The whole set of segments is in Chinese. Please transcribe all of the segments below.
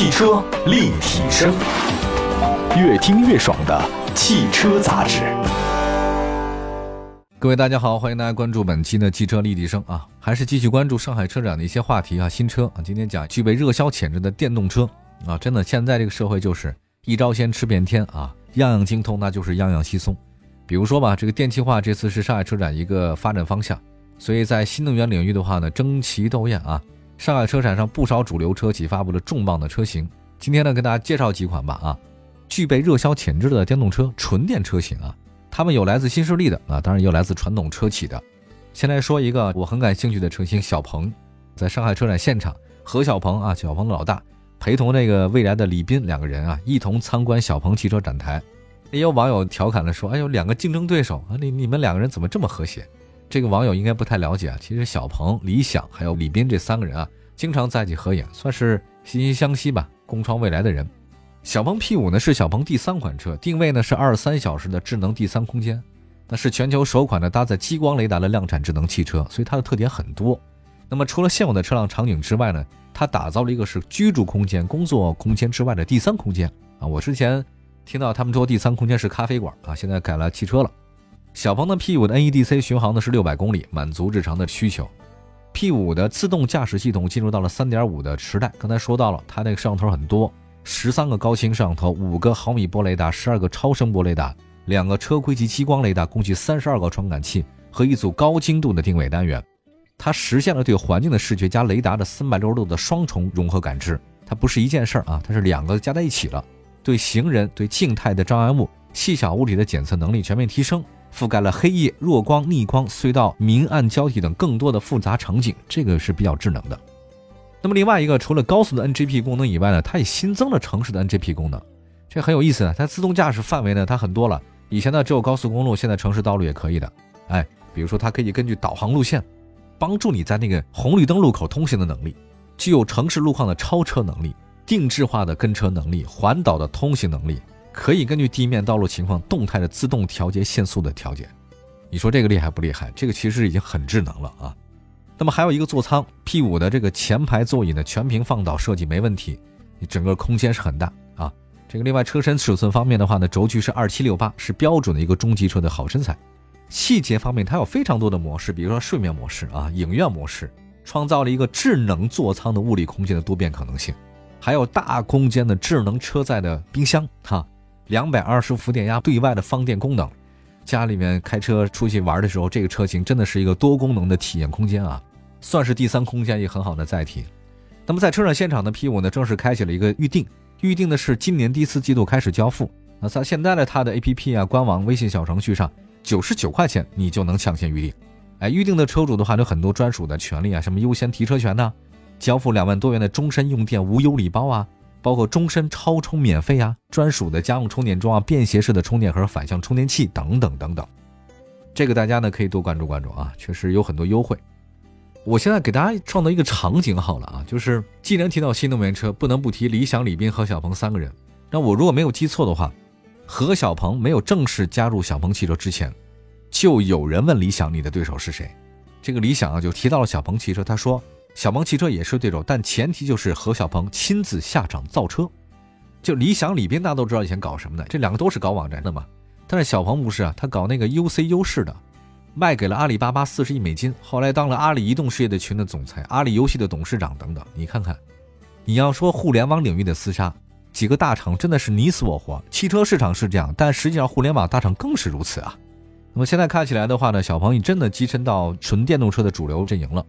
汽车立体声，越听越爽的汽车杂志。各位大家好，欢迎大家关注本期的汽车立体声啊，还是继续关注上海车展的一些话题啊，新车啊，今天讲具备热销潜质的电动车啊，真的现在这个社会就是一招鲜吃遍天啊，样样精通那就是样样稀松。比如说吧，这个电气化这次是上海车展一个发展方向，所以在新能源领域的话呢，争奇斗艳啊。上海车展上不少主流车企发布了重磅的车型，今天呢跟大家介绍几款吧啊，具备热销潜质的电动车纯电车型啊，他们有来自新势力的啊，当然也有来自传统车企的。先来说一个我很感兴趣的车型小鹏，在上海车展现场，何小鹏啊，小鹏的老大陪同那个未来的李斌两个人啊，一同参观小鹏汽车展台。也有网友调侃的说：“哎呦，两个竞争对手啊，你你们两个人怎么这么和谐？”这个网友应该不太了解啊，其实小鹏、理想还有李斌这三个人啊，经常在一起合影，算是惺惺相惜吧，共创未来的人。小鹏 P5 呢是小鹏第三款车，定位呢是二十三小时的智能第三空间，那是全球首款的搭载激光雷达的量产智能汽车，所以它的特点很多。那么除了现有的车辆场景之外呢，它打造了一个是居住空间、工作空间之外的第三空间啊。我之前听到他们说第三空间是咖啡馆啊，现在改了汽车了。小鹏的 P5 的 NEDC 巡航呢是六百公里，满足日常的需求。P5 的自动驾驶系统进入到了3.5的时代。刚才说到了，它那个摄像头很多，十三个高清摄像头，五个毫米波雷达，十二个超声波雷达，两个车规级激光雷达，共计三十二个传感器和一组高精度的定位单元。它实现了对环境的视觉加雷达的三百六十度的双重融合感知。它不是一件事儿啊，它是两个加在一起了，对行人、对静态的障碍物、细小物体的检测能力全面提升。覆盖了黑夜、弱光、逆光、隧道、明暗交替等更多的复杂场景，这个是比较智能的。那么另外一个，除了高速的 NGP 功能以外呢，它也新增了城市的 NGP 功能，这很有意思啊。它自动驾驶范围呢，它很多了。以前呢只有高速公路，现在城市道路也可以的。哎，比如说它可以根据导航路线，帮助你在那个红绿灯路口通行的能力，具有城市路况的超车能力、定制化的跟车能力、环岛的通行能力。可以根据地面道路情况动态的自动调节限速的调节，你说这个厉害不厉害？这个其实已经很智能了啊。那么还有一个座舱 P5 的这个前排座椅呢，全屏放倒设计没问题，你整个空间是很大啊。这个另外车身尺寸方面的话呢，轴距是二七六八，是标准的一个中级车的好身材。细节方面它有非常多的模式，比如说睡眠模式啊、影院模式，创造了一个智能座舱的物理空间的多变可能性，还有大空间的智能车载的冰箱哈。两百二十伏电压对外的放电功能，家里面开车出去玩的时候，这个车型真的是一个多功能的体验空间啊，算是第三空间一个很好的载体。那么在车展现场的 P5 呢，正式开启了一个预定，预定的是今年第四季度开始交付。那在现在的它的 APP 啊、官网、微信小程序上，九十九块钱你就能抢先预定。哎，预定的车主的话有很多专属的权利啊，什么优先提车权呢？交付两万多元的终身用电无忧礼包啊。包括终身超充免费啊，专属的家用充电桩啊，便携式的充电盒、反向充电器等等等等，这个大家呢可以多关注关注啊，确实有很多优惠。我现在给大家创造一个场景好了啊，就是既然提到新能源车，不能不提理想、李斌和小鹏三个人。那我如果没有记错的话，何小鹏没有正式加入小鹏汽车之前，就有人问理想你的对手是谁？这个理想啊就提到了小鹏汽车，他说。小鹏汽车也是对手，但前提就是何小鹏亲自下场造车。就理想、李斌，大家都知道以前搞什么的，这两个都是搞网站的嘛。但是小鹏不是啊，他搞那个 UC 优势的，卖给了阿里巴巴四十亿美金，后来当了阿里移动事业的群的总裁、阿里游戏的董事长等等。你看看，你要说互联网领域的厮杀，几个大厂真的是你死我活。汽车市场是这样，但实际上互联网大厂更是如此啊。那么现在看起来的话呢，小鹏已真的跻身到纯电动车的主流阵营了。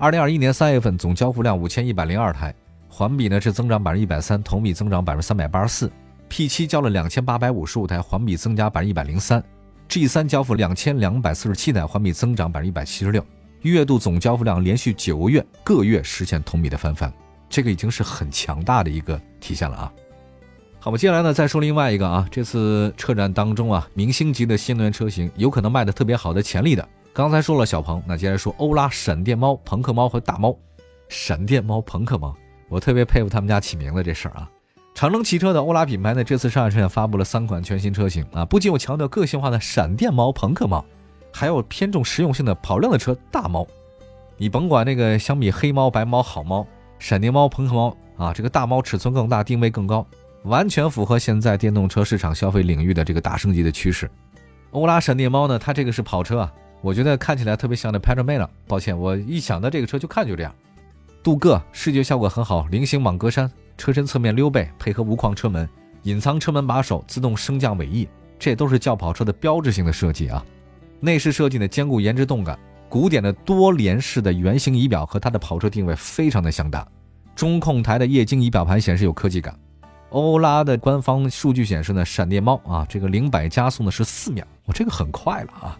二零二一年三月份总交付量五千一百零二台，环比呢是增长百分之一百三，同比增长百分之三百八十四。P 七交了两千八百五十五台，环比增加百分之一百零三。G 三交付两千两百四十七台，环比增长百分之一百七十六。月度总交付量连续九个月各月实现同比的翻番，这个已经是很强大的一个体现了啊。好，我们接下来呢再说另外一个啊，这次车展当中啊，明星级的新能源车型有可能卖的特别好的潜力的。刚才说了小鹏，那接着说欧拉、闪电猫、朋克猫和大猫。闪电猫、朋克猫，我特别佩服他们家起名字这事儿啊。长城汽车的欧拉品牌呢，这次上海车展发布了三款全新车型啊，不仅有强调个性化的闪电猫、朋克猫，还有偏重实用性的跑量的车大猫。你甭管那个相比黑猫、白猫、好猫、闪电猫、朋克猫啊，这个大猫尺寸更大，定位更高，完全符合现在电动车市场消费领域的这个大升级的趋势。欧拉闪电猫呢，它这个是跑车啊，我觉得看起来特别像那 p a t r o m a。抱歉，我一想到这个车就看就这样。镀铬视觉效果很好，菱形网格栅，车身侧面溜背，配合无框车门，隐藏车门把手，自动升降尾翼，这都是轿跑车的标志性的设计啊。内饰设计呢，兼顾颜值动感，古典的多联式的圆形仪表和它的跑车定位非常的相搭。中控台的液晶仪表盘显示有科技感。欧拉的官方数据显示呢，闪电猫啊，这个零百加速呢是四秒，我这个很快了啊。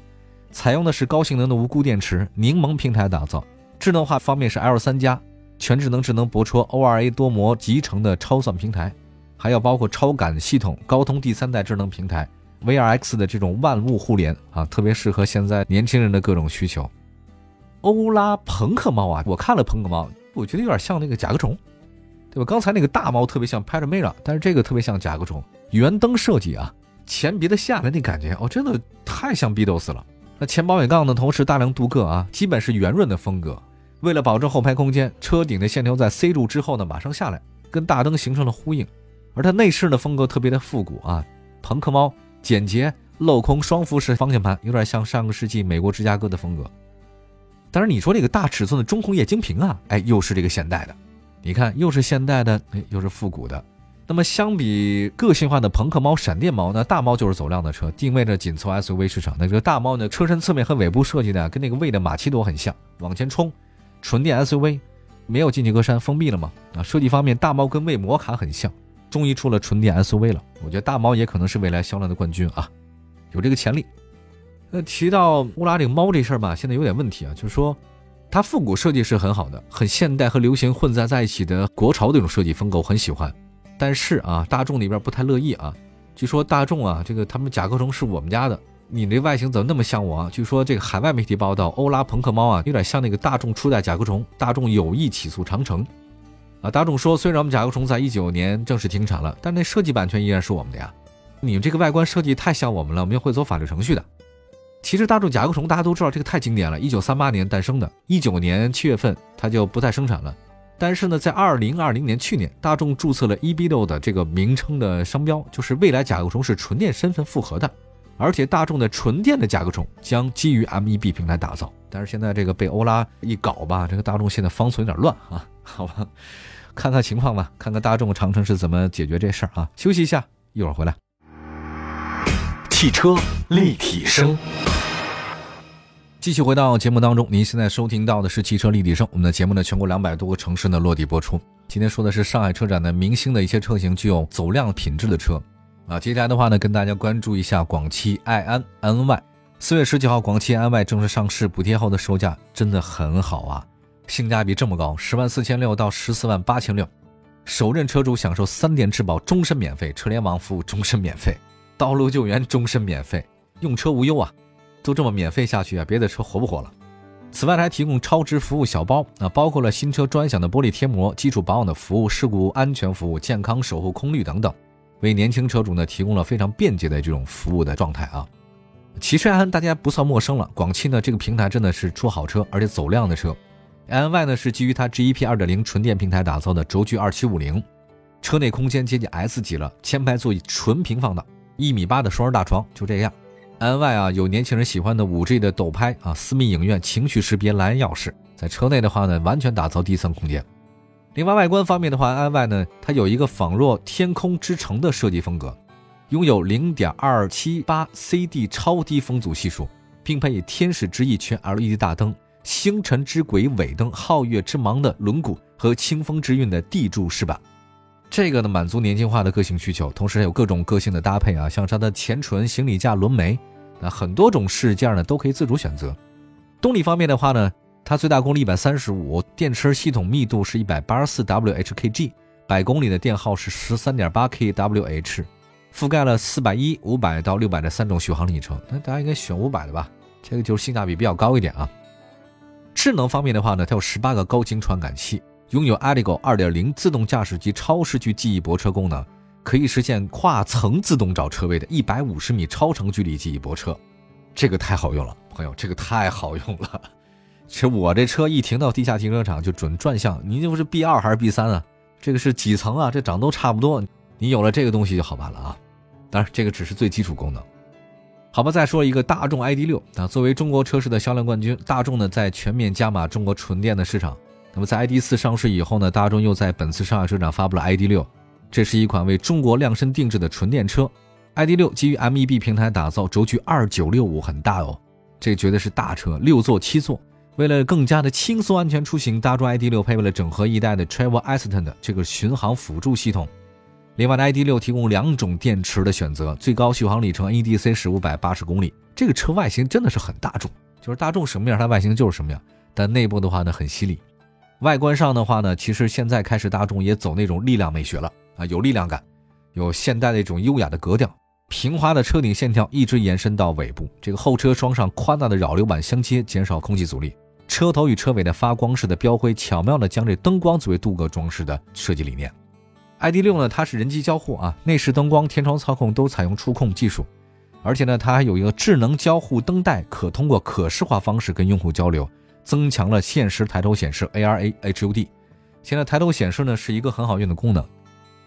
采用的是高性能的无钴电池，柠檬平台打造。智能化方面是 L 三加全智能智能泊车 ORA 多模集成的超算平台，还有包括超感系统、高通第三代智能平台、VRX 的这种万物互联啊，特别适合现在年轻人的各种需求。欧拉朋克猫啊，我看了朋克猫，我觉得有点像那个甲壳虫。对吧？刚才那个大猫特别像 Panamera，但是这个特别像甲壳虫。圆灯设计啊，前鼻子下来那感觉哦，真的太像 Beatles 了。那前保险杠呢，同时大量镀铬啊，基本是圆润的风格。为了保证后排空间，车顶的线条在 C 柱之后呢马上下来，跟大灯形成了呼应。而它内饰的风格特别的复古啊，朋克猫简洁镂空双辐式方向盘，有点像上个世纪美国芝加哥的风格。但是你说这个大尺寸的中控液晶屏啊，哎，又是这个现代的。你看，又是现代的，哎，又是复古的。那么相比个性化的朋克猫、闪电猫，那大猫就是走量的车，定位着紧凑 SUV 市场。那这个大猫呢，车身侧面和尾部设计的跟那个魏的马奇朵很像，往前冲，纯电 SUV，没有进气格栅，封闭了嘛？啊，设计方面，大猫跟魏摩卡很像，终于出了纯电 SUV 了。我觉得大猫也可能是未来销量的冠军啊，有这个潜力。那提到乌拉这个猫这事儿吧，现在有点问题啊，就是说。它复古设计是很好的，很现代和流行混杂在一起的国潮这种设计风格我很喜欢。但是啊，大众里边不太乐意啊。据说大众啊，这个他们甲壳虫是我们家的，你这外形怎么那么像我啊？据说这个海外媒体报道，欧拉朋克猫啊，有点像那个大众初代甲壳虫。大众有意起诉长城啊。大众说，虽然我们甲壳虫在一九年正式停产了，但那设计版权依然是我们的呀。你们这个外观设计太像我们了，我们会走法律程序的。其实大众甲壳虫大家都知道，这个太经典了。一九三八年诞生的，一九年七月份它就不再生产了。但是呢，在二零二零年去年，大众注册了 E-Bio 的这个名称的商标，就是未来甲壳虫是纯电身份复合的，而且大众的纯电的甲壳虫将基于 MEB 平台打造。但是现在这个被欧拉一搞吧，这个大众现在方寸有点乱啊，好吧，看看情况吧，看看大众长城是怎么解决这事儿啊。休息一下，一会儿回来。汽车立体声，继续回到节目当中。您现在收听到的是汽车立体声。我们的节目呢，全国两百多个城市呢落地播出。今天说的是上海车展的明星的一些车型，具有走量品质的车啊。接下来的话呢，跟大家关注一下广汽埃安 NY。四月十九号，广汽埃安 Y 正式上市，补贴后的售价真的很好啊，性价比这么高，十万四千六到十四万八千六，首任车主享受三年质保终身免费，车联网服务终身免费。道路救援终身免费，用车无忧啊！都这么免费下去啊，别的车活不活了？此外还提供超值服务小包，那包括了新车专享的玻璃贴膜、基础保养的服务、事故安全服务、健康守护、空滤等等，为年轻车主呢提供了非常便捷的这种服务的状态啊。其实安大家不算陌生了，广汽呢这个平台真的是出好车，而且走量的车。安 Y 呢是基于它 GEP 2.0纯电平台打造的轴距2750，车内空间接近 S 级了，前排座椅纯平放的。一米八的双人大床就这样，N Y 啊有年轻人喜欢的五 G 的抖拍啊，私密影院、情绪识别、蓝牙钥匙，在车内的话呢，完全打造第三空间。另外外观方面的话，N Y 呢它有一个仿若天空之城的设计风格，拥有零点二七八 C D 超低风阻系数，并配以天使之翼全 L E D 大灯、星辰之轨尾灯、皓月之芒的轮毂和清风之韵的地柱饰板。这个呢，满足年轻化的个性需求，同时还有各种个性的搭配啊，像它的前唇、行李架、轮眉，那很多种饰件呢都可以自主选择。动力方面的话呢，它最大功率一百三十五，电池系统密度是一百八十四 Whkg，百公里的电耗是十三点八 kWh，覆盖了四百一、五百到六百的三种续航里程。那大家应该选五百的吧？这个就是性价比比较高一点啊。智能方面的话呢，它有十八个高精传感器。拥有 Aligo 2.0自动驾驶及超视距记忆泊车功能，可以实现跨层自动找车位的150米超长距离记忆泊车，这个太好用了，朋友，这个太好用了。其实我这车一停到地下停车场就准转向，您这不是 B 二还是 B 三啊？这个是几层啊？这长都差不多。你有了这个东西就好办了啊。当然，这个只是最基础功能。好吧，再说一个大众 ID 六啊，作为中国车市的销量冠军，大众呢在全面加码中国纯电的市场。那么在 ID 四上市以后呢，大众又在本次上海车展发布了 ID 六，这是一款为中国量身定制的纯电车。ID 六基于 MEB 平台打造，轴距二九六五，很大哦，这绝对是大车，六座七座。为了更加的轻松安全出行，大众 ID 六配备了整合一代的 Travel Assistant 这个巡航辅助系统。另外的 ID 六提供两种电池的选择，最高续航里程 EDC 是五百八十公里。这个车外形真的是很大众，就是大众什么样，它外形就是什么样。但内部的话呢，很犀利。外观上的话呢，其实现在开始大众也走那种力量美学了啊，有力量感，有现代的一种优雅的格调。平滑的车顶线条一直延伸到尾部，这个后车窗上宽大的扰流板相接，减少空气阻力。车头与车尾的发光式的标徽，巧妙的将这灯光作为镀铬装饰的设计理念。ID 六呢，它是人机交互啊，内饰灯光、天窗操控都采用触控技术，而且呢，它还有一个智能交互灯带，可通过可视化方式跟用户交流，增强了现实抬头显示 ARA HUD。现在抬头显示呢是一个很好用的功能，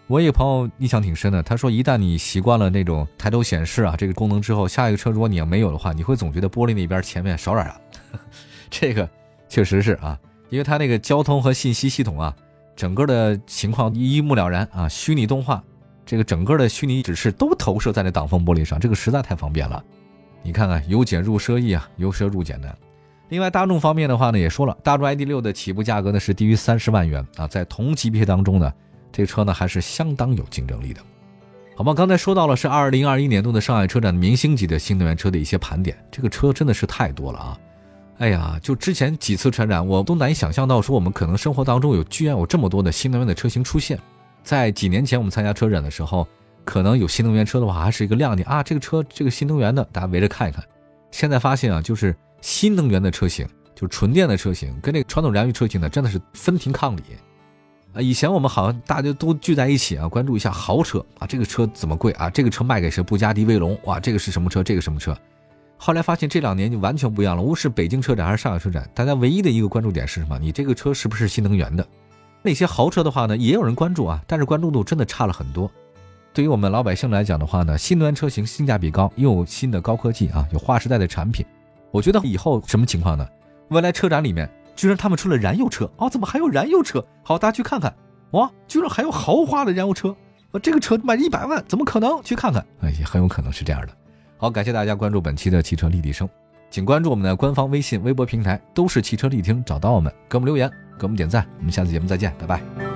我一个朋友印象挺深的，他说一旦你习惯了那种抬头显示啊这个功能之后，下一个车如果你要没有的话，你会总觉得玻璃那边前面少点啥，这个确实是啊，因为它那个交通和信息系统啊。整个的情况一目了然啊！虚拟动画，这个整个的虚拟指示都投射在那挡风玻璃上，这个实在太方便了。你看看，由俭入奢易啊，由奢入俭难。另外，大众方面的话呢，也说了，大众 ID 六的起步价格呢是低于三十万元啊，在同级别当中呢，这个车呢还是相当有竞争力的。好吧，刚才说到了是二零二一年度的上海车展明星级的新能源车的一些盘点，这个车真的是太多了啊。哎呀，就之前几次车展，我都难以想象到说我们可能生活当中有居然有这么多的新能源的车型出现。在几年前我们参加车展的时候，可能有新能源车的话还是一个亮点啊，这个车这个新能源的，大家围着看一看。现在发现啊，就是新能源的车型，就是纯电的车型，跟这个传统燃油车型呢，真的是分庭抗礼啊。以前我们好像大家都聚在一起啊，关注一下豪车啊，这个车怎么贵啊？这个车卖给谁？布加迪威龙哇，这个是什么车？这个什么车？后来发现这两年就完全不一样了，无论是北京车展还是上海车展，大家唯一的一个关注点是什么？你这个车是不是新能源的？那些豪车的话呢，也有人关注啊，但是关注度真的差了很多。对于我们老百姓来讲的话呢，新能源车型性价比高，又有新的高科技啊，有划时代的产品。我觉得以后什么情况呢？未来车展里面居然他们出了燃油车哦，怎么还有燃油车？好，大家去看看，哇，居然还有豪华的燃油车，啊，这个车卖一百万，怎么可能？去看看，哎，也很有可能是这样的。好，感谢大家关注本期的汽车立体声，请关注我们的官方微信、微博平台，都是汽车立听，找到我们，给我们留言，给我们点赞。我们下次节目再见，拜拜。